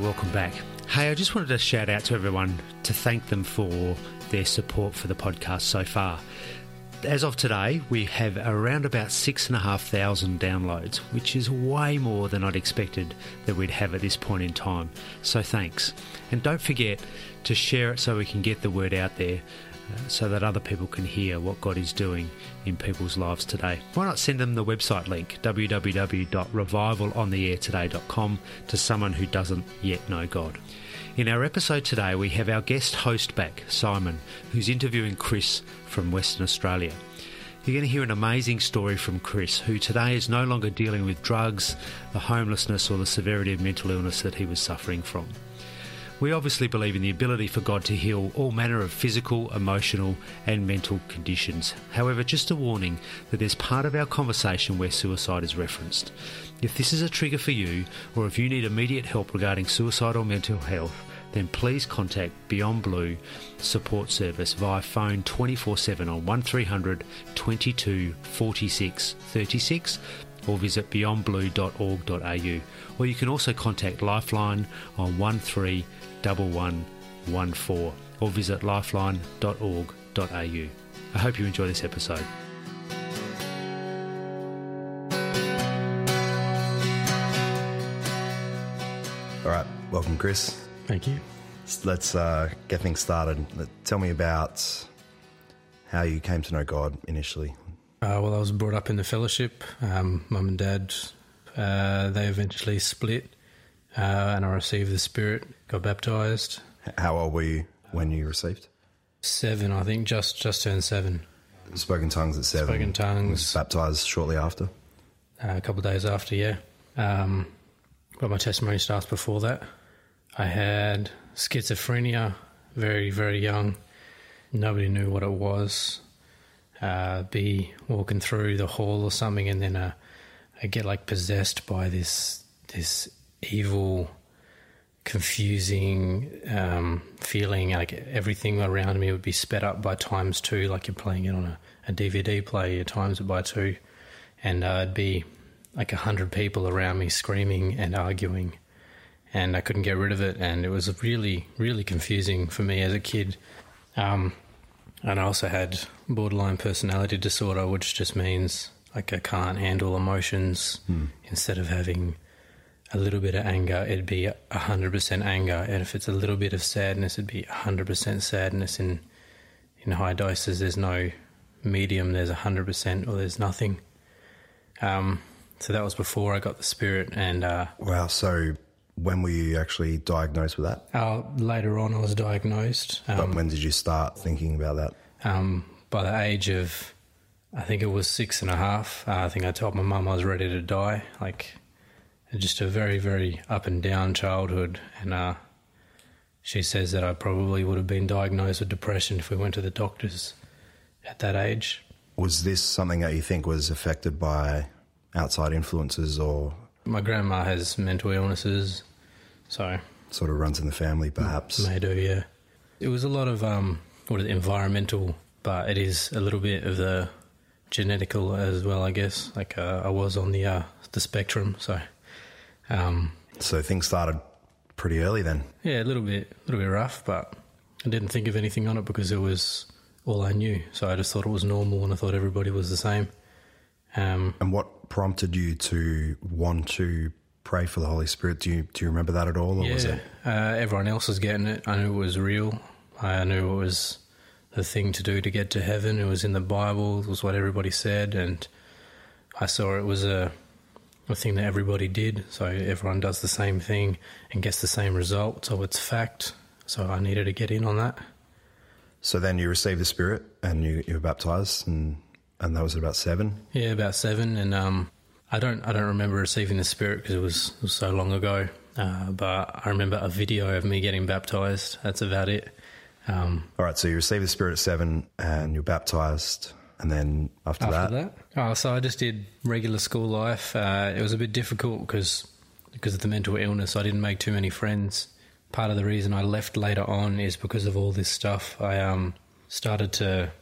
welcome back. Hey, I just wanted to shout out to everyone to thank them for their support for the podcast so far. As of today, we have around about six and a half thousand downloads, which is way more than I'd expected that we'd have at this point in time. So thanks. And don't forget to share it so we can get the word out there so that other people can hear what God is doing in people's lives today. Why not send them the website link, www.revivalontheairtoday.com, to someone who doesn't yet know God? In our episode today, we have our guest host back, Simon, who's interviewing Chris from Western Australia. You're going to hear an amazing story from Chris, who today is no longer dealing with drugs, the homelessness, or the severity of mental illness that he was suffering from. We obviously believe in the ability for God to heal all manner of physical, emotional, and mental conditions. However, just a warning that there's part of our conversation where suicide is referenced. If this is a trigger for you, or if you need immediate help regarding suicide or mental health, then please contact Beyond Blue support service via phone 24 7 on 1300 22 46 36 or visit beyondblue.org.au. Or you can also contact Lifeline on 131114 or visit lifeline.org.au. I hope you enjoy this episode. All right, welcome, Chris. Thank you. Let's uh, get things started. Tell me about how you came to know God initially. Uh, well, I was brought up in the fellowship. Um, Mum and Dad, uh, they eventually split, uh, and I received the Spirit, got baptized. How old were you when you received? Seven, I think, just just turned seven. Spoken tongues at seven. Spoken tongues. Baptized shortly after. Uh, a couple of days after, yeah. Um, but my testimony starts before that. I had schizophrenia, very very young. Nobody knew what it was. Uh, be walking through the hall or something, and then uh, I get like possessed by this this evil, confusing um, feeling. Like everything around me would be sped up by times two, like you're playing it on a, a DVD player. Times it by two, and uh, it'd be like a hundred people around me screaming and arguing, and I couldn't get rid of it. And it was really, really confusing for me as a kid. Um, and I also had borderline personality disorder, which just means like I can't handle emotions. Hmm. Instead of having a little bit of anger, it'd be hundred percent anger, and if it's a little bit of sadness, it'd be hundred percent sadness. In in high doses, there's no medium. There's hundred percent or there's nothing. Um, so that was before I got the spirit, and uh, Wow. So when were you actually diagnosed with that? uh, later on, I was diagnosed. Um, but when did you start thinking about that? um, by the age of, I think it was six and a half. Uh, I think I told my mum I was ready to die. Like, just a very, very up and down childhood. And uh, she says that I probably would have been diagnosed with depression if we went to the doctors at that age. Was this something that you think was affected by outside influences or My grandma has mental illnesses, so sort of runs in the family, perhaps? may do, yeah. It was a lot of um, what is it, environmental, but it is a little bit of the genetical as well, I guess. Like uh, I was on the uh, the spectrum, so um, So things started pretty early then. yeah, a little bit, a little bit rough, but I didn't think of anything on it because it was all I knew. So I just thought it was normal, and I thought everybody was the same. Um, And what prompted you to want to pray for the Holy Spirit? Do you do you remember that at all, or was yeah, it? uh, everyone else was getting it. I knew it was real. I knew it was the thing to do to get to heaven. It was in the Bible. It was what everybody said, and I saw it was a a thing that everybody did. So everyone does the same thing and gets the same result. So it's fact. So I needed to get in on that. So then you received the Spirit and you, you were baptized, and and that was at about seven. Yeah, about seven, and um, I don't I don't remember receiving the Spirit because it was, it was so long ago. Uh, but I remember a video of me getting baptized. That's about it. Um, All right, so you received the Spirit at seven, and you're baptized, and then after, after that, that, oh, so I just did regular school life. Uh, it was a bit difficult because because of the mental illness. I didn't make too many friends. Part of the reason I left later on is because of all this stuff. I um, started to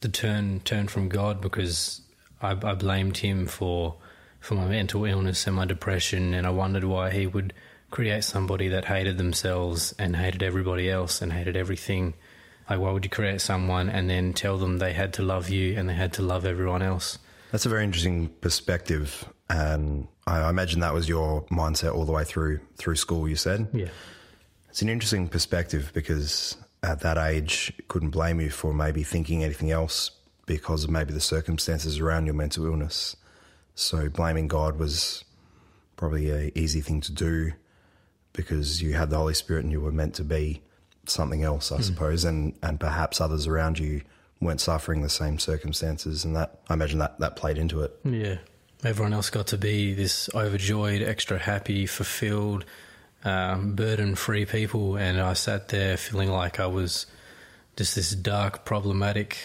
to turn turn from God because I, I blamed Him for for my mental illness and my depression, and I wondered why He would create somebody that hated themselves and hated everybody else and hated everything? Like, why would you create someone and then tell them they had to love you and they had to love everyone else? That's a very interesting perspective, and I imagine that was your mindset all the way through through school. You said, Yeah. It's an interesting perspective because at that age, couldn't blame you for maybe thinking anything else because of maybe the circumstances around your mental illness. So blaming God was probably a easy thing to do because you had the Holy Spirit and you were meant to be something else, I suppose, and and perhaps others around you weren't suffering the same circumstances, and that I imagine that that played into it. Yeah. Everyone else got to be this overjoyed, extra happy, fulfilled, um, burden free people. And I sat there feeling like I was just this dark, problematic,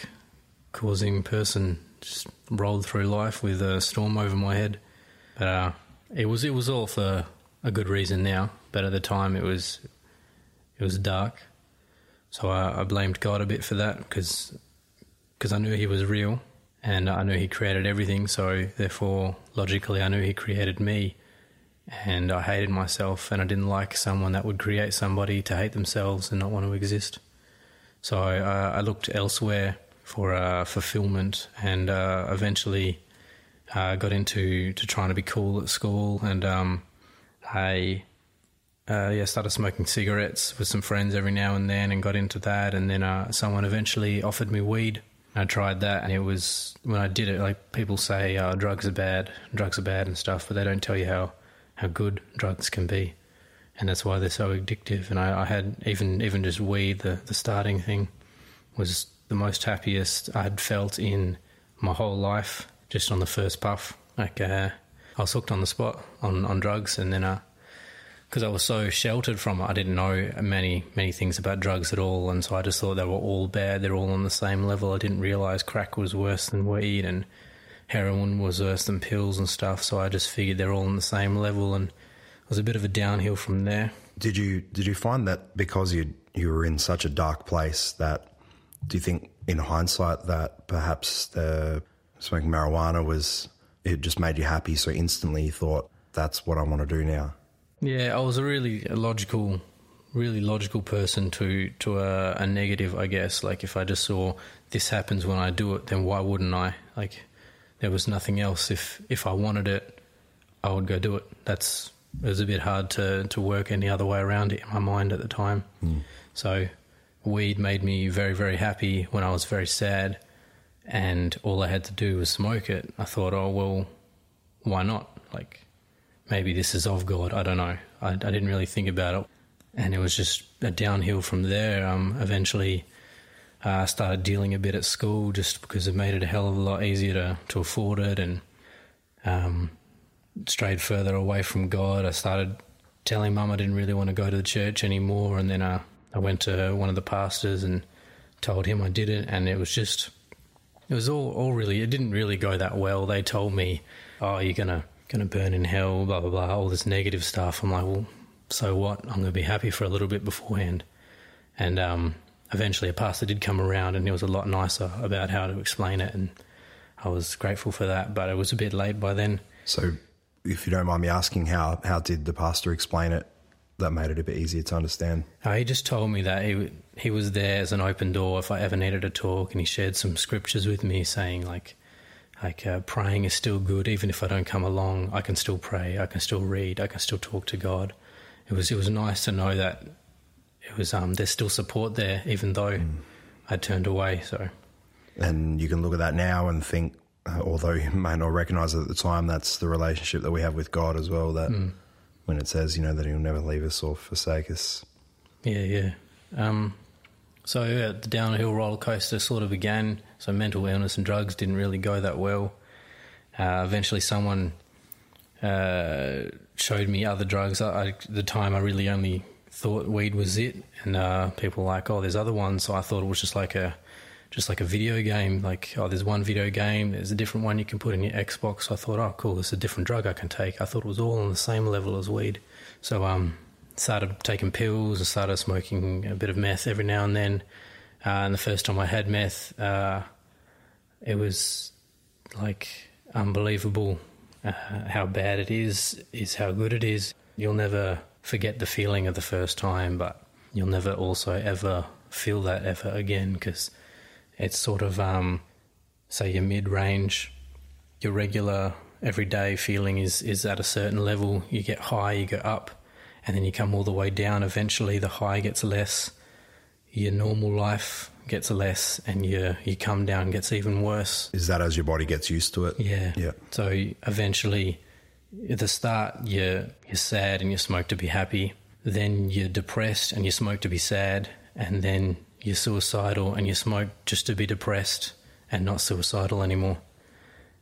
causing person, just rolled through life with a storm over my head. But uh, it was it was all for a good reason now. But at the time, it was it was dark. So I, I blamed God a bit for that because because I knew He was real and I knew He created everything. So therefore, logically, I knew He created me, and I hated myself, and I didn't like someone that would create somebody to hate themselves and not want to exist. So I, I looked elsewhere for uh, fulfillment, and uh, eventually uh, got into to trying to be cool at school, and um, I uh, yeah, started smoking cigarettes with some friends every now and then, and got into that. And then uh, someone eventually offered me weed. I tried that, and it was when I did it. Like people say, uh, drugs are bad, drugs are bad, and stuff, but they don't tell you how how good drugs can be, and that's why they're so addictive. And I, I had even even just weed, the the starting thing, was the most happiest I had felt in my whole life. Just on the first puff, like uh, I was hooked on the spot on on drugs, and then uh, because I was so sheltered from it, I didn't know many many things about drugs at all, and so I just thought they were all bad. They're all on the same level. I didn't realize crack was worse than weed, and heroin was worse than pills and stuff. So I just figured they're all on the same level, and it was a bit of a downhill from there. Did you did you find that because you you were in such a dark place that do you think in hindsight that perhaps the smoking marijuana was it just made you happy so instantly you thought that's what I want to do now? Yeah, I was a really logical, really logical person to to a, a negative, I guess. Like if I just saw this happens when I do it, then why wouldn't I? Like there was nothing else. If if I wanted it, I would go do it. That's it was a bit hard to to work any other way around it in my mind at the time. Hmm. So weed made me very very happy when I was very sad, and all I had to do was smoke it. I thought, oh well, why not? Like maybe this is of God. I don't know. I, I didn't really think about it, and it was just a downhill from there. Um, eventually, uh, I started dealing a bit at school just because it made it a hell of a lot easier to to afford it, and um, strayed further away from God. I started telling Mum I didn't really want to go to the church anymore, and then uh, I went to one of the pastors and told him I did it, and it was just it was all, all really it didn't really go that well. They told me, "Oh, you're gonna gonna burn in hell," blah blah blah, all this negative stuff. I'm like, well, so what? I'm gonna be happy for a little bit beforehand, and um, eventually a pastor did come around, and he was a lot nicer about how to explain it, and I was grateful for that. But it was a bit late by then. So if you don't mind me asking how how did the pastor explain it that made it a bit easier to understand? Uh, he just told me that he he was there as an open door if I ever needed to talk, and he shared some scriptures with me, saying like like uh, praying is still good, even if I don't come along. I can still pray, I can still read, I can still talk to God. It was it was nice to know that it was um there's still support there, even though I turned away. So And you can look at that now and think, uh, although you may not recognize it at the time, that's the relationship that we have with God as well. That when it says, you know, that He'll never leave us or forsake us. Yeah, yeah. Um, so yeah, the downhill roller coaster sort of began. So mental illness and drugs didn't really go that well. Uh, eventually, someone uh, showed me other drugs. I, I, at the time, I really only thought weed was it, and uh, people were like, "Oh, there's other ones." So I thought it was just like a just like a video game. Like, oh, there's one video game. There's a different one you can put in your Xbox. So I thought, oh, cool, there's a different drug I can take. I thought it was all on the same level as weed. So um, started taking pills and started smoking a bit of meth every now and then. Uh, and the first time I had meth, uh, it was like unbelievable uh, how bad it is, is how good it is. You'll never forget the feeling of the first time, but you'll never also ever feel that ever again because it's sort of, um, say, your mid range, your regular everyday feeling is, is at a certain level. You get high, you go up, and then you come all the way down. Eventually, the high gets less, your normal life gets less, and your, you come down gets even worse. Is that as your body gets used to it? Yeah. Yeah. So eventually, at the start, you're, you're sad and you smoke to be happy. Then you're depressed and you smoke to be sad. And then you're suicidal and you smoke just to be depressed and not suicidal anymore.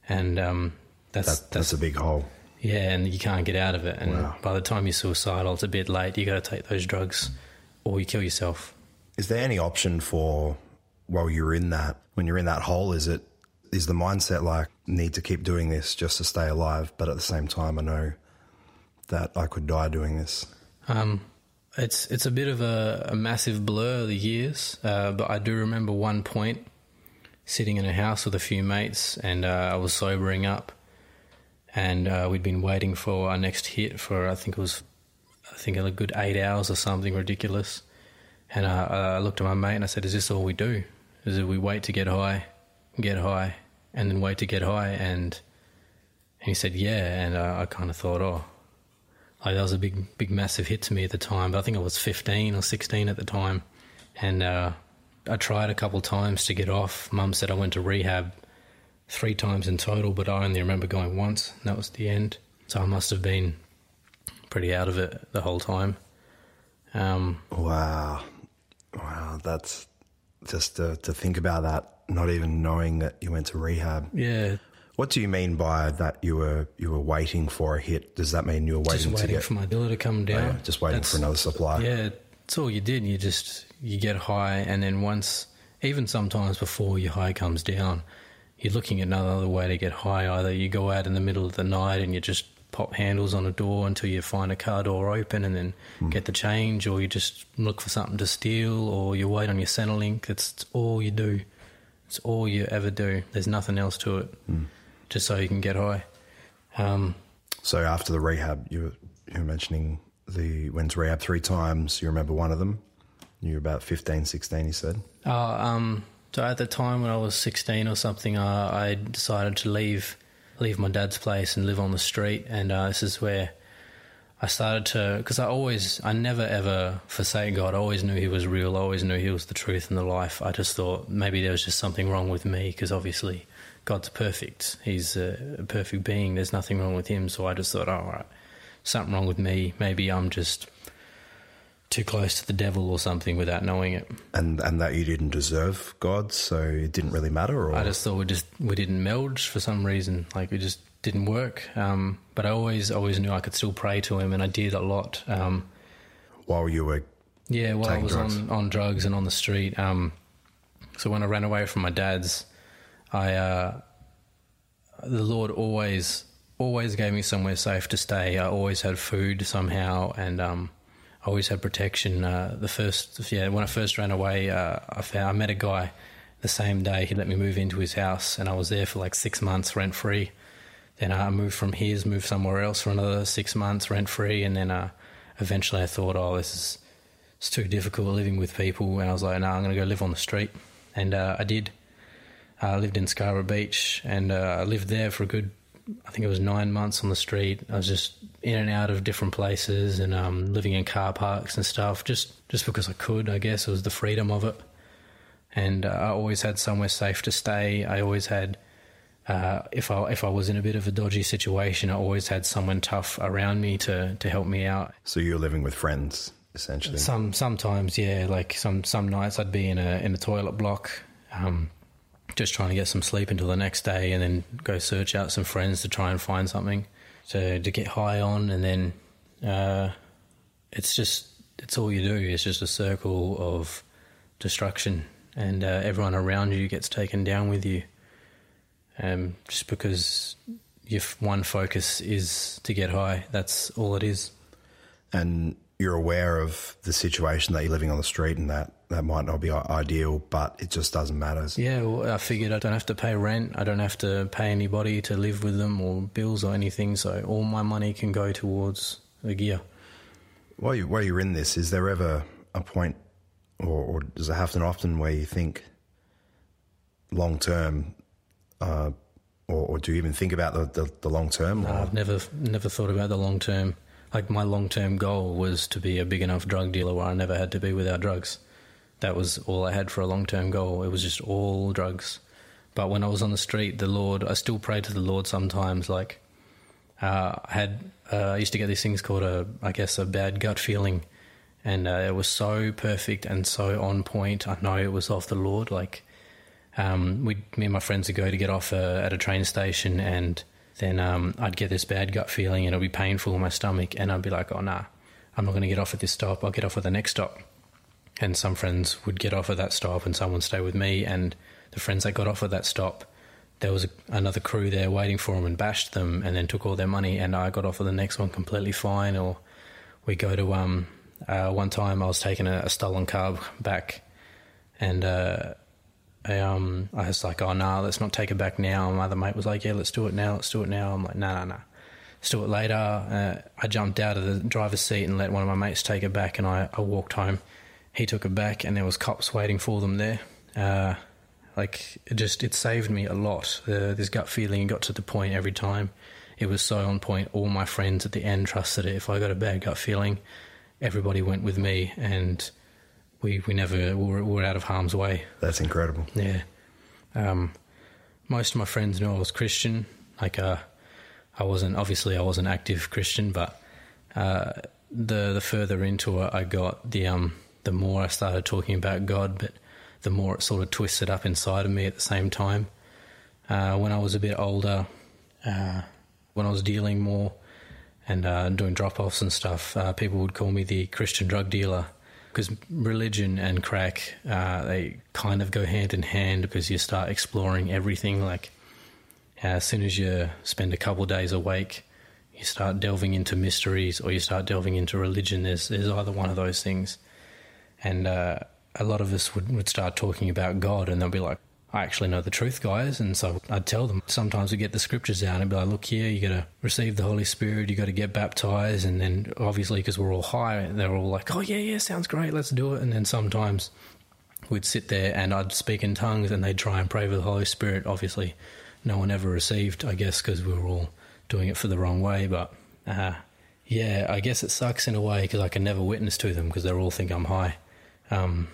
And um, that's, That, that's a big hole. yeah, and you can't get out of it. And Wow. by the time you're suicidal, it's a bit late. You got to take those drugs or you kill yourself. Is there any option for while you're in that when you're in that hole? Is it is the mindset like need to keep doing this just to stay alive, but at the same time I know that I could die doing this. Um, it's it's a bit of a, a massive blur the years, uh, but I do remember one point sitting in a house with a few mates, and uh, I was sobering up, and uh, we'd been waiting for our next hit for I think it was I think a good eight hours or something ridiculous, and uh, I looked at my mate and I said, "Is this all we do? Is it we wait to get high, get high, and then wait to get high?" And, he said, "Yeah," and uh, I kind of thought, "Oh." Like that was a big, big, massive hit to me at the time. But I think I was 15 or 16 at the time, and uh, I tried a couple times to get off. Mum said I went to rehab three times in total, but I only remember going once. And that was the end. So I must have been pretty out of it the whole time. Um, Wow. Wow, that's just to, to think about that, not even knowing that you went to rehab. yeah, What do you mean by that you were you were waiting for a hit? Does that mean you were just waiting, to waiting get for my dealer to come Oh, down. yeah, just waiting That's- for another supply? Yeah, it's all you did. You just you get high, and then once, even sometimes before your high comes down, you're looking at another way to get high. Either you go out in the middle of the night and you just pop handles on a door until you find a car door open, and then get the change, or you just look for something to steal, or you wait on your Centrelink. That's it's all you do. It's all you ever do. There's nothing else to it, just so you can get high. Um, So after the rehab, you were, you were mentioning the went to rehab three times. You remember one of them? You were about 15, 16, you said. Uh, um, so at the time when I was 16 or something, uh, I decided to leave leave my dad's place and live on the street. And uh, this is where I started to, because I always, I never ever forsake God. I always knew He was real. I always knew He was the truth and the life. I just thought maybe there was just something wrong with me, because obviously God's perfect. He's a, perfect being. There's nothing wrong with Him. So I just thought, oh, all right, something wrong with me. Maybe I'm just too close to the devil or something without knowing it. And and that you didn't deserve God, so it didn't really matter? Or I just thought we just we didn't meld for some reason. Like we just didn't work. Um, but I always always knew I could still pray to him, and I did a lot. Um, while you were yeah, while I was drugs. on on drugs and on the street. Um, so when I ran away from my dad's, I uh, the Lord always always gave me somewhere safe to stay. I always had food somehow, and um, I always had protection. Uh, the first, yeah, when I first ran away, uh, I found I met a guy the same day. He let me move into his house, and I was there for like six months rent free. Then I moved from his, moved somewhere else for another six months rent free, and then uh, eventually I thought, oh, this is it's too difficult living with people, and I was like, no, I'm going to go live on the street, and uh, I did. I lived in Scarborough Beach, and uh, I lived there for a good, I think it was nine months on the street. I was just in and out of different places, and um, living in car parks and stuff, just just because I could. I guess it was the freedom of it, and uh, I always had somewhere safe to stay. I always had. Uh, if I if I was in a bit of a dodgy situation, I always had someone tough around me to, to help me out. so you're living with friends essentially. Some sometimes, yeah. Like some some nights, I'd be in a in a toilet block, um, just trying to get some sleep until the next day, and then go search out some friends to try and find something to to get high on, and then uh, it's just it's all you do. It's just a circle of destruction, and uh, everyone around you gets taken down with you, um, just because your one focus is to get high. That's all it is. and you're aware of the situation that you're living on the street and that that might not be ideal, but it just doesn't matter. Yeah, well, I figured I don't have to pay rent. I don't have to pay anybody to live with them or bills or anything. So all my money can go towards the gear. while, you, while you're in this, is there ever a point, or, or does it happen often where you think long term, uh, or, or, do you even think about the, the, the long term? No, I've never never thought about the long term. Like my long term goal was to be a big enough drug dealer where I never had to be without drugs. That was all I had for a long term goal. It was just all drugs. But when I was on the street, the Lord, I still pray to the Lord sometimes. Like uh, I had, uh, I used to get these things called a, I guess, a bad gut feeling, and uh, it was so perfect and so on point. I know it was off the Lord. Like um, we, me and my friends would go to get off uh, at a train station, and then um, I'd get this bad gut feeling, and it'd be painful in my stomach, and I'd be like, oh nah, I'm not going to get off at this stop. I'll get off at the next stop. And some friends would get off at that stop, and someone stay with me, and the friends that got off at that stop there was a, another crew there waiting for them and bashed them and then took all their money and I got off of the next one completely fine or we go to um uh, one time I was taking a, a stolen car back and uh, I, um, I was like, oh, no, nah, let's not take it back now. My other mate was like, yeah, let's do it now, let's do it now. I'm like, no, no, no. Let's do it later. Uh, I jumped out of the driver's seat and let one of my mates take it back and I, I walked home. He took it back and there was cops waiting for them there. Uh, like it just it saved me a lot. Uh, this gut feeling got to the point every time. It was so on point. All my friends at the end trusted it. If I got a bad gut feeling, everybody went with me, and we we never we were, we were out of harm's way. That's incredible. Yeah. Um, most of my friends knew I was Christian. Like uh, I wasn't obviously I wasn't active Christian, but uh, the the further into it I got, the um the more I started talking about God, but the more it sort of twisted up inside of me at the same time. Uh, when I was a bit older, uh, when I was dealing more and uh, doing drop offs and stuff, uh, people would call me the Christian drug dealer because religion and crack uh, they kind of go hand in hand because you start exploring everything. Like uh, as soon as you spend a couple days awake, you start delving into mysteries or you start delving into religion. There's there's either one of those things, and a lot of us would, would start talking about God and they'll be like, I actually know the truth, guys. And so I'd tell them. Sometimes we get the scriptures out and be like, look here, you got to receive the Holy Spirit, you got to get baptized. And then obviously, because we're all high, they're all like, oh, yeah, yeah, sounds great, let's do it. And then sometimes we'd sit there and I'd speak in tongues and they'd try and pray for the Holy Spirit. Obviously, no one ever received, I guess, because we were all doing it for the wrong way. But uh, yeah, I guess it sucks in a way because I can never witness to them because they're all think I'm high. Um,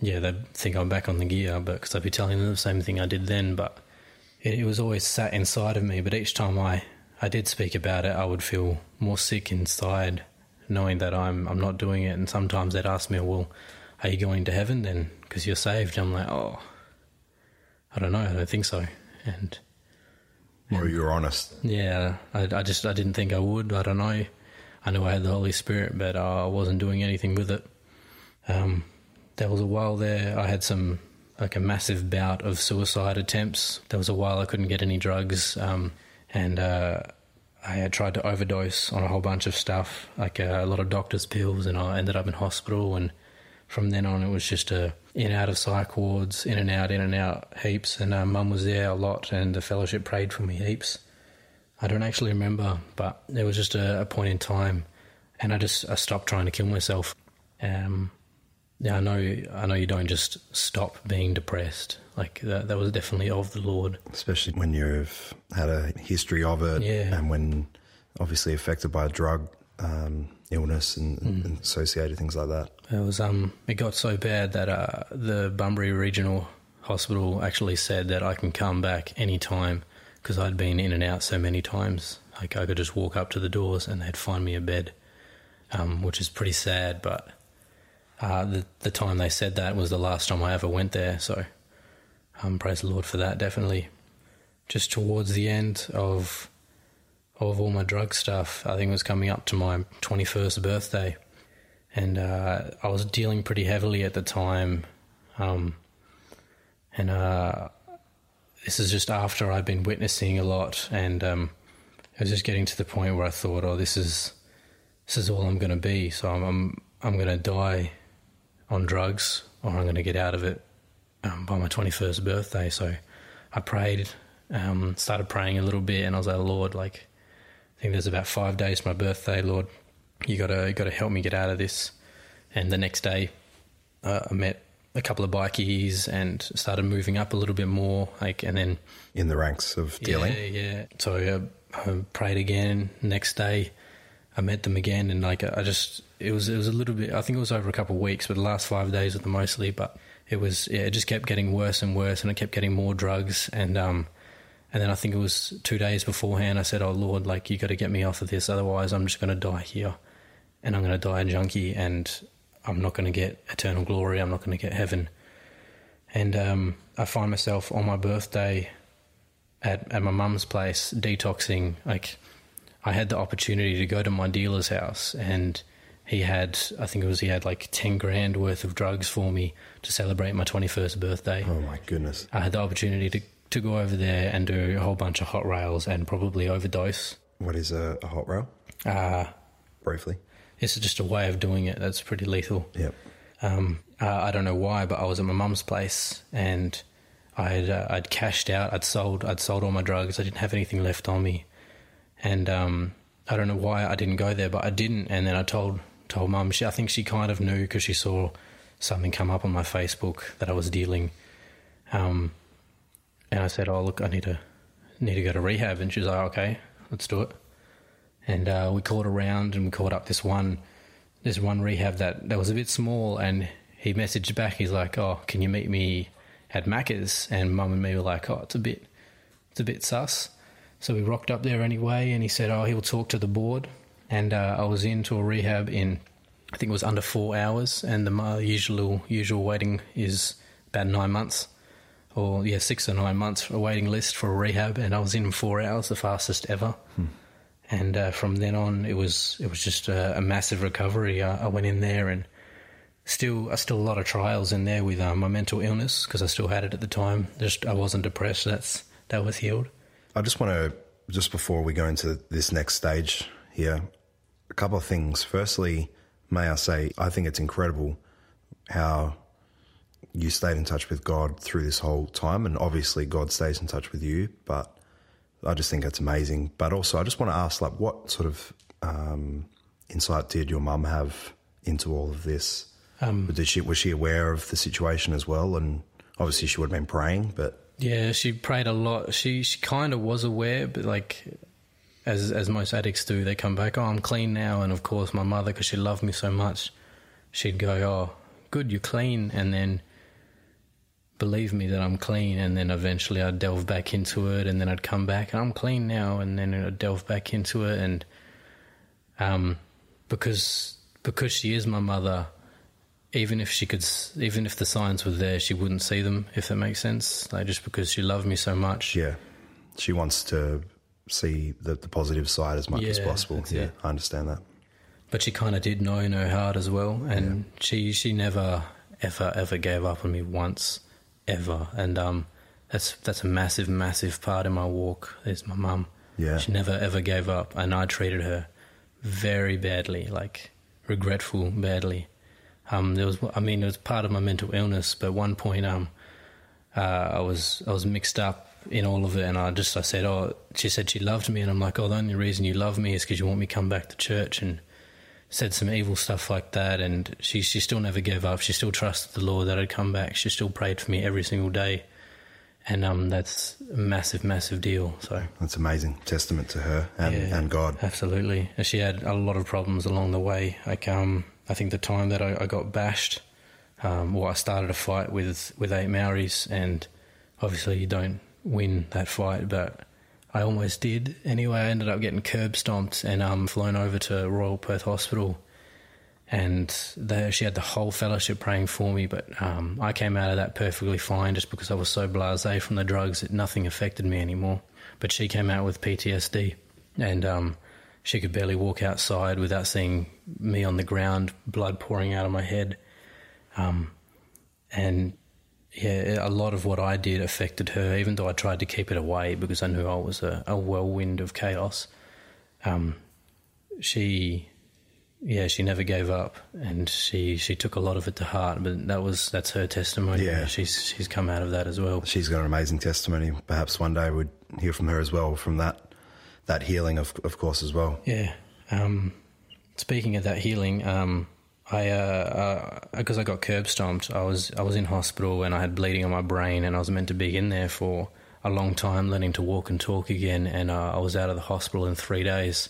yeah, they'd think I'm back on the gear, but because I'd be telling them the same thing I did then. But it, it, was always sat inside of me. But each time I, I did speak about it, I would feel more sick inside, knowing that I'm I'm not doing it. And sometimes they'd ask me, "Well, are you going to heaven then? Because you're saved." I'm like, "Oh, I don't know. I don't think so." And, or you're honest. Yeah, I, I just I didn't think I would. I don't know. I knew I had the Holy Spirit, but uh, I wasn't doing anything with it. Um, there was a while there I had some like a massive bout of suicide attempts. There was a while I couldn't get any drugs, um, and uh, I had tried to overdose on a whole bunch of stuff, like uh, a lot of doctor's pills, and I ended up in hospital. And from then on, it was just a in and out of psych wards, in and out, in and out, heaps. And uh, mum was there a lot, and the fellowship prayed for me heaps. I don't actually remember, but there was just a, a point in time, and I just I stopped trying to kill myself. Um, yeah, I know. I know you don't just stop being depressed. Like that, that was definitely of the Lord. Especially when you've had a history of it, yeah. and when obviously affected by a drug um, illness and, mm. and, associated things like that. It was. Um, it got so bad that uh, the Bunbury Regional Hospital actually said that I can come back any time because I'd been in and out so many times. Like I could just walk up to the doors and they'd find me a bed, um, which is pretty sad, but uh, the the time they said that was the last time I ever went there. So, um, praise the Lord for that. Definitely, just towards the end of of all my drug stuff, I think it was coming up to my twenty first birthday, and uh, I was dealing pretty heavily at the time, um, and uh, this is just after I'd been witnessing a lot, and um, it was just getting to the point where I thought, oh, this is this is all I'm going to be. So I'm I'm, I'm going to die on drugs or I'm going to get out of it um, by my 21st birthday. So I prayed, um, started praying a little bit, and I was like, Lord, like, I think there's about five days to my birthday, Lord. you gotta you gotta help me get out of this. And the next day, uh, I met a couple of bikies and started moving up a little bit more. Like, and then In the ranks of dealing. yeah, yeah. So uh, I prayed again. Next day, I met them again, and like I just it was it was a little bit. I think it was over a couple of weeks, but the last five days of the mostly. But it was yeah, it just kept getting worse and worse, and I kept getting more drugs, and um, and then I think it was two days beforehand. I said, "Oh Lord, like you got to get me off of this, otherwise I'm just going to die here, and I'm going to die a junkie, and I'm not going to get eternal glory. I'm not going to get heaven." And um, I find myself on my birthday at, at my mum's place detoxing. Like, I had the opportunity to go to my dealer's house, and he had, I think it was, he had like 10 grand worth of drugs for me to celebrate my 21st birthday. Oh my goodness. I had the opportunity to, to go over there and do a whole bunch of hot rails and probably overdose. What is a, a hot rail? Uh, Briefly. it's just a way of doing it that's pretty lethal. Yep. Um, uh, I don't know why, but I was at my mum's place and I'd uh, I'd cashed out. I'd sold I'd sold all my drugs. I didn't have anything left on me, and um, I don't know why I didn't go there, but I didn't. And then I told told mum. She I think she kind of knew because she saw something come up on my Facebook that I was dealing. Um, and I said, "Oh look, I need to need to go to rehab." And she was like, "Okay, let's do it." And uh, we called around and we called up this one this one rehab that, that was a bit small and he messaged back he's like oh can you meet me at Macca's and mum and me were like oh it's a bit it's a bit sus so we rocked up there anyway and he said oh he'll talk to the board and uh, I was into a rehab in I think it was under four hours and the usual usual waiting is about nine months or yeah six or nine months for a waiting list for a rehab and I was in four hours the fastest ever and uh, from then on, it was it was just a, a massive recovery. I, I went in there and still, I still a lot of trials in there with um, my mental illness because I still had it at the time. Just I wasn't depressed. That's that was healed. I just want to, just before we go into this next stage here, a couple of things. Firstly, may I say, I think it's incredible how you stayed in touch with God through this whole time. And obviously, God stays in touch with you, but I just think it's amazing. But also, I just want to ask, like, what sort of um, insight did your mum have into all of this? Um, did she was she aware of the situation as well? And obviously, she would have been praying, but Yeah, she prayed a lot. She she kind of was aware, but like as as most addicts do, they come back. Oh, I'm clean now, and of course, my mother, because she loved me so much, she'd go, "Oh, good, you're clean," and then believe me that I'm clean, and then eventually I'd delve back into it, and then I'd come back and I'm clean now, and then I'd delve back into it, and um, because because she is my mother, even if she could, even if the signs were there, she wouldn't see them. If that makes sense, like just because she loved me so much. yeah, she wants to see the, the positive side as much as possible. Yeah, it. I understand that. But she kind of did know in her heart as well, and she she never ever ever gave up on me once, ever. And um, that's that's a massive massive part of my walk. Is my mum. Yeah. She never ever gave up, and I treated her very badly, like regretful badly. Um, there was, I mean, it was part of my mental illness. But one point, um, uh, I was I was mixed up in all of it, and I just I said, oh, she said she loved me, and I'm like, oh, the only reason you love me is because you want me to come back to church, and said some evil stuff like that, and she she still never gave up. She still trusted the Lord that I'd come back. She still prayed for me every single day, and um, that's a massive massive deal. So. That's amazing. Testament to her and, Yeah. and God. Absolutely. And She had a lot of problems along the way. Like, um, I think the time that I, I got bashed, um, or I started a fight with, with eight Maoris, and obviously you don't win that fight, but I almost did. Anyway, I ended up getting curb stomped and um, flown over to Royal Perth Hospital. And they, she had the whole fellowship praying for me, but um, I came out of that perfectly fine just because I was so blasé from the drugs that nothing affected me anymore. But she came out with PTSD, and um, she could barely walk outside without seeing me on the ground, blood pouring out of my head. Um, and yeah, a lot of what I did affected her, even though I tried to keep it away because I knew I was a, a whirlwind of chaos. Um, she, yeah, she never gave up, and she she took a lot of it to heart. But that was that's her testimony. Yeah. she's she's come out of that as well. She's got an amazing testimony. Perhaps one day we'd hear from her as well from that that healing, of of course, as well. Yeah. Um, speaking of that healing, um, I because uh, uh, I got curb stomped, I was I was in hospital and I had bleeding on my brain, and I was meant to be in there for a long time, learning to walk and talk again, and uh, I was out of the hospital in three days,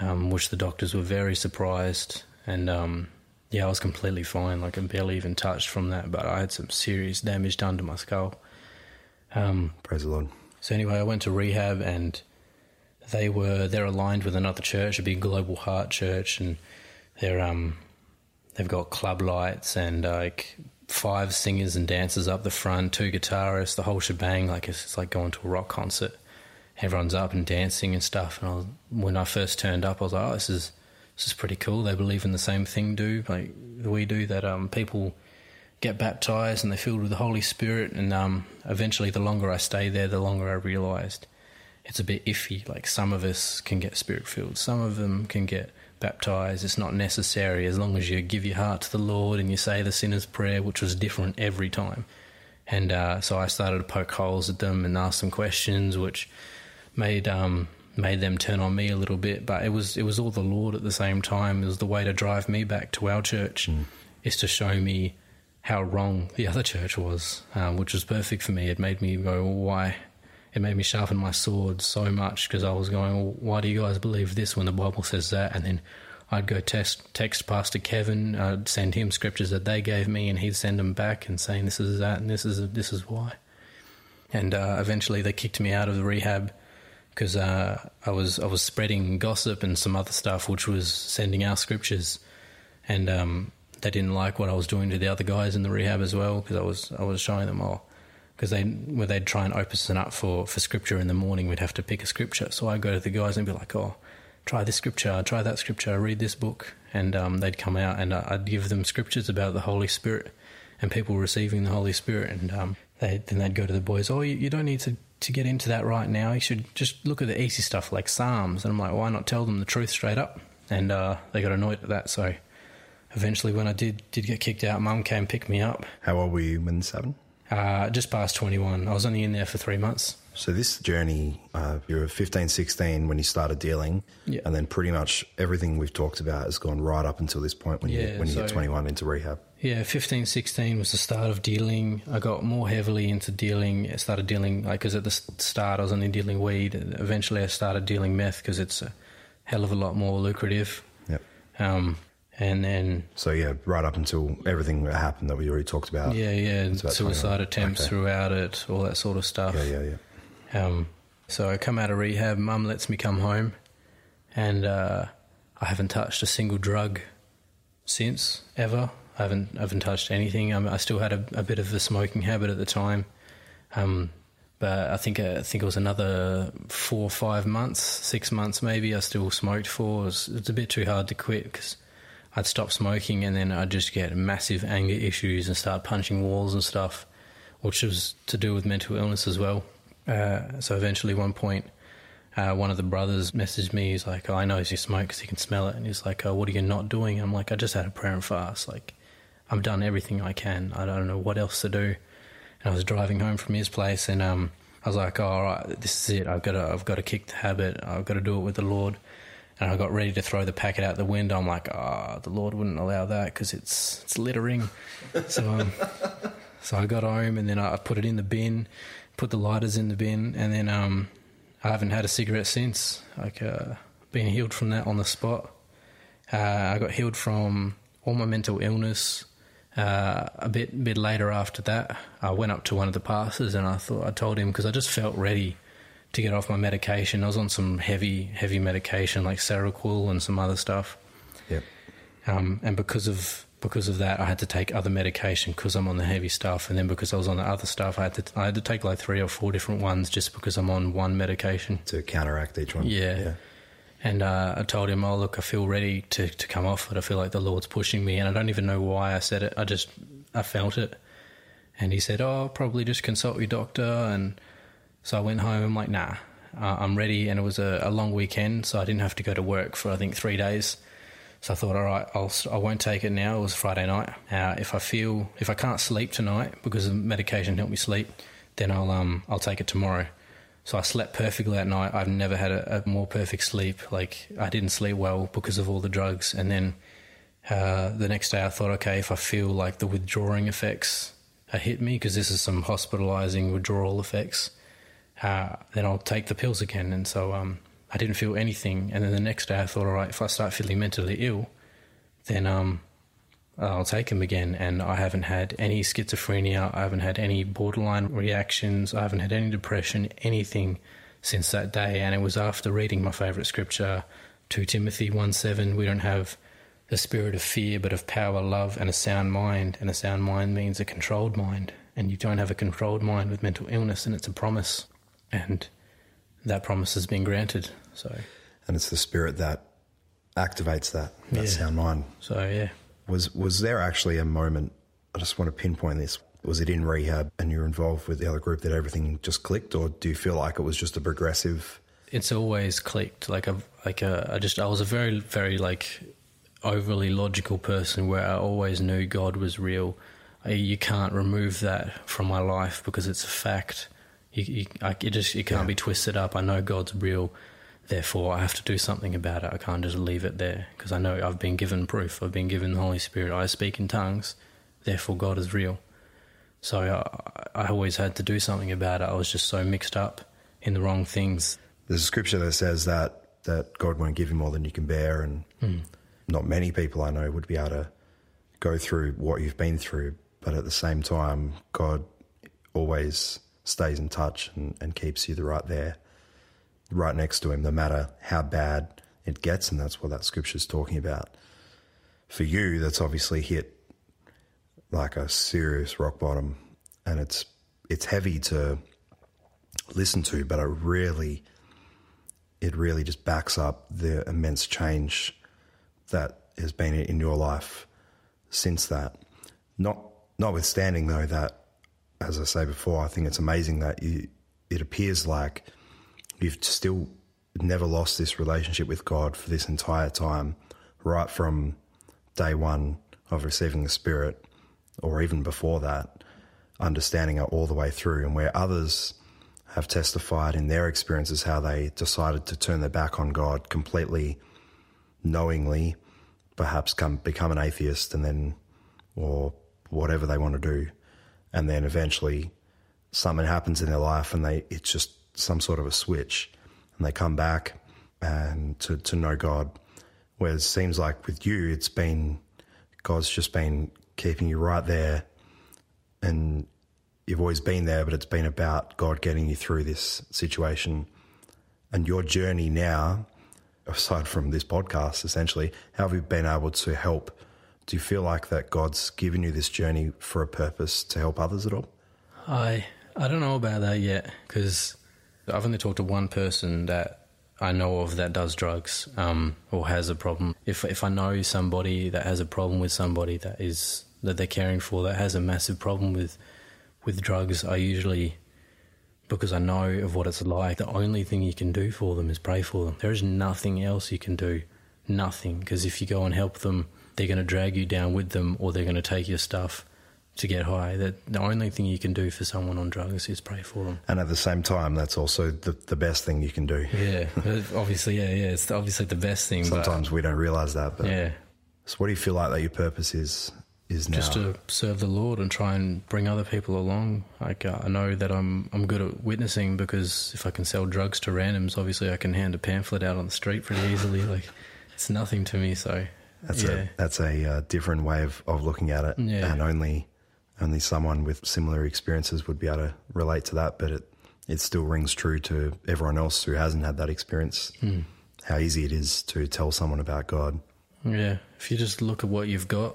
um, which the doctors were very surprised, and um, yeah, I was completely fine, like I barely even touched from that, but I had some serious damage done to my skull. Um, Praise the Lord. So anyway, I went to rehab, and they were they're aligned with another church, a big global heart church, and they're um they've got club lights and like five singers and dancers up the front, two guitarists, the whole shebang. Like it's, it's like going to a rock concert. Everyone's up and dancing and stuff. And I was, when I first turned up, I was like, oh, this is this is pretty cool. They believe in the same thing, do like we do. That um people get baptized and they're filled with the Holy Spirit. And um, eventually, the longer I stay there, the longer I realized it's a bit iffy. Like some of us can get spirit filled, some of them can get baptized. It's not necessary as long as you give your heart to the Lord and you say the sinner's prayer, which was different every time. And uh, so I started to poke holes at them and ask them questions, which made um, made them turn on me a little bit. But it was it was all the Lord at the same time. It was the way to drive me back to our church, mm. is to show me how wrong the other church was, um, which was perfect for me. It made me go, well, why it made me sharpen my sword so much because I was going, well, why do you guys believe this when the Bible says that? And then I'd go text, text Pastor Kevin, I'd send him scriptures that they gave me, and he'd send them back and saying this is that and this is this is why. And uh, eventually they kicked me out of the rehab because uh, I was I was spreading gossip and some other stuff, which was sending out scriptures, and um, they didn't like what I was doing to the other guys in the rehab as well because I was I was showing them all because they where they'd try and open us up for for scripture in the morning, we'd have to pick a scripture. So I'd go to the guys and be like, "Oh, try this scripture, try that scripture, read this book," and um, they'd come out and I'd give them scriptures about the Holy Spirit and people receiving the Holy Spirit, and um, they then they'd go to the boys, "Oh, you, you don't need to." To get into that right now, you should just look at the easy stuff like Psalms. And I'm like, why not tell them the truth straight up? And uh, they got annoyed at that. So eventually, when I did did get kicked out, Mum came pick me up. How old were you when happened? Uh, just past 21. I was only in there for three months. So this journey, uh, you were 15, 16 when you started dealing, yeah. and then pretty much everything we've talked about has gone right up until this point when yeah, you when you so, get 21 into rehab. Yeah, 15, 16 was the start of dealing. I got more heavily into dealing. I started dealing like because at the start I was only dealing weed. Eventually, I started dealing meth because it's a hell of a lot more lucrative. Yep. Um, and then so yeah, right up until everything that happened that we already talked about. Yeah, yeah, suicide attempts okay. throughout it, all that sort of stuff. Yeah, yeah, yeah. Um, so I come out of rehab. Mum lets me come home, and uh, I haven't touched a single drug since ever. I haven't I haven't touched anything. I, I still had a, a, bit of a smoking habit at the time, um, but I think uh, I think it was another four or five months, six months maybe. I still smoked for. It was, it a bit too hard to quit because I'd stop smoking and then I'd just get massive anger issues and start punching walls and stuff, which was to do with mental illness as well. Uh, so eventually, one point, uh, one of the brothers messaged me. He's like, oh, "I know you smoke because he can smell it." And he's like, oh, "What are you not doing?" I'm like, "I just had a prayer and fast. Like, I've done everything I can. I don't know what else to do." And I was driving home from his place, and um, I was like, oh, "All right, this is it. I've got to, I've got to kick the habit. I've got to do it with the Lord." And I got ready to throw the packet out the window. I'm like, ah, oh, the Lord wouldn't allow that because it's it's littering. so um, so I got home and then I put it in the bin, put the lighters in the bin, and then um, I haven't had a cigarette since. Like uh, been healed from that on the spot. Uh, I got healed from all my mental illness. Uh, a bit bit later after that, I went up to one of the pastors and I thought I told him because I just felt ready to get off my medication. I was on some heavy, heavy medication like Seroquel and some other stuff. Yep. Um, and because of because of that, I had to take other medication because I'm on the heavy stuff, and then because I was on the other stuff, I had to I had to take like three or four different ones just because I'm on one medication to counteract each one. Yeah. yeah. And uh, I told him, "Oh, look, I feel ready to, to come off it. I feel like the Lord's pushing me, and I don't even know why I said it. I just I felt it." And he said, "Oh, probably just consult your doctor." And so I went home. I'm like, nah, uh, I'm ready. And it was a, a, long weekend, so I didn't have to go to work for I think three days. So I thought, all right, I'll I won't take it now. It was Friday night. Uh, if I feel if I can't sleep tonight because the medication helped me sleep, then I'll um I'll take it tomorrow. So I slept perfectly at night. I've never had a, a more perfect sleep. Like I didn't sleep well because of all the drugs. And then uh, the next day I thought, okay, if I feel like the withdrawing effects hit me, because this is some hospitalizing withdrawal effects, uh, then I'll take the pills again. And so um, I didn't feel anything. And then the next day I thought, all right, if I start feeling mentally ill, then um, I'll take them again. And I haven't had any schizophrenia. I haven't had any borderline reactions. I haven't had any depression, anything since that day. And it was after reading my favorite scripture, 2 Timothy 1 7. We don't have the spirit of fear, but of power, love, and a sound mind. And a sound mind means a controlled mind. And you don't have a controlled mind with mental illness, and it's a promise. And that promise has been granted. So, And it's the spirit that activates that, that Yeah. sound mind. so yeah. Was was there actually a moment? I just want to pinpoint this. Was it in rehab and you were involved with the other group that everything just clicked, or do you feel like it was just a progressive? it's always clicked. Like I've like uh, I just I was a very very like overly logical person where I always knew God was real. I, you can't remove that from my life because it's a fact. You, you I, it just it can't Yeah. be twisted up. I know God's real. Therefore, I have to do something about it. I can't just leave it there because I know I've been given proof. I've been given the Holy Spirit. I speak in tongues. Therefore, God is real. So I, I always had to do something about it. I was just so mixed up in the wrong things. There's a scripture that says that that God won't give you more than you can bear, and hmm. not many people I know would be able to go through what you've been through. But at the same time, God always stays in touch and, and keeps you the right there, right next to Him, no matter how bad it gets, and that's what that scripture's talking about. For you, that's obviously hit like a serious rock bottom, and it's it's heavy to listen to, but I really it really just backs up the immense change that has been in your life since that. Not notwithstanding though that, as I say before, I think it's amazing that you. It appears like you've still never lost this relationship with God for this entire time, right from day one of receiving the Spirit, or even before that, understanding it all the way through, and where others have testified in their experiences how they decided to turn their back on God completely, knowingly, perhaps come become an atheist and then, or whatever they want to do, and then eventually something happens in their life and they it's just some sort of a switch, and they come back and to to know God. Whereas it seems like with you, it's been God's just been keeping you right there, and you've always been there, but it's been about God getting you through this situation. And your journey now, aside from this podcast, essentially, how have you been able to help? Do you feel like that God's given you this journey for a purpose to help others at all? I I don't know about that yet because I've only talked to one person that I know of that does drugs um, or has a problem. If if I know somebody that has a problem with somebody that is that they're caring for that has a massive problem with with drugs, I usually because I know of what it's like. The only thing you can do for them is pray for them. There is nothing else you can do. Nothing. Because if you go and help them, they're going to drag you down with them or they're going to take your stuff to get high. That the only thing you can do for someone on drugs is pray for them. And at the same time, that's also the, the best thing you can do. Yeah, obviously, yeah, yeah. It's obviously the best thing. Sometimes we don't realize that. but, But yeah, So, what do you feel like that your purpose is? Is now? just to serve the Lord and try and bring other people along. Like uh, I know that I'm I'm good at witnessing because if I can sell drugs to randoms, obviously I can hand a pamphlet out on the street pretty easily. like it's nothing to me. So That's yeah, a that's a uh, different way of, of looking at it, Yeah. and only only someone with similar experiences would be able to relate to that. But it it still rings true to everyone else who hasn't had that experience. Hmm. How easy it is to tell someone about God. yeah. If you just look at what you've got,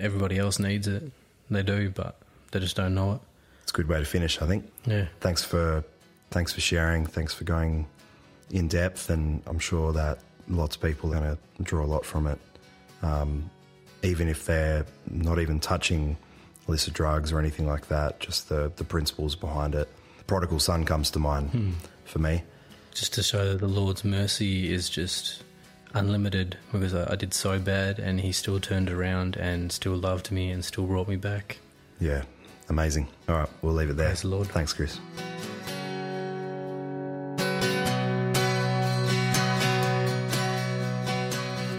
everybody else needs it. They do, but they just don't know it. It's a good way to finish, I think. Yeah. Thanks for thanks for sharing. Thanks for going in depth, and I'm sure that lots of people are going to draw a lot from it, um, even if they're not even touching illicit drugs or anything like that. Just the the principles behind it. The prodigal son comes to mind for me. just to show that the Lord's mercy is just unlimited because I, I did so bad and He still turned around and still loved me and still brought me back. Yeah, amazing. All right, we'll leave it there. Praise the Lord. Thanks, Chris.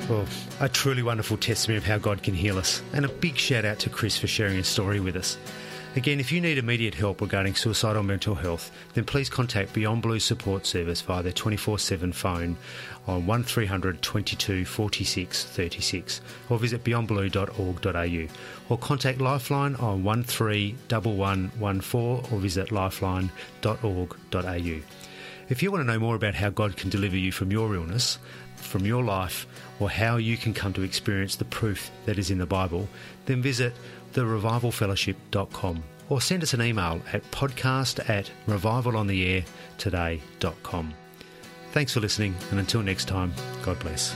Well, a truly wonderful testimony of how God can heal us. And a big shout out to Chris for sharing his story with us. Again, if you need immediate help regarding suicidal mental health, then please contact Beyond Blue Support Service via their 24 7 phone on 1300 22 46 36 or visit beyondblue.org.au or contact Lifeline on 131114 or visit lifeline.org.au. If you want to know more about how God can deliver you from your illness, from your life, or how you can come to experience the proof that is in the Bible, then visit therevivalfellowship.com or send us an email at podcast at revivalontheairtoday.com. Thanks for listening, and until next time, God bless.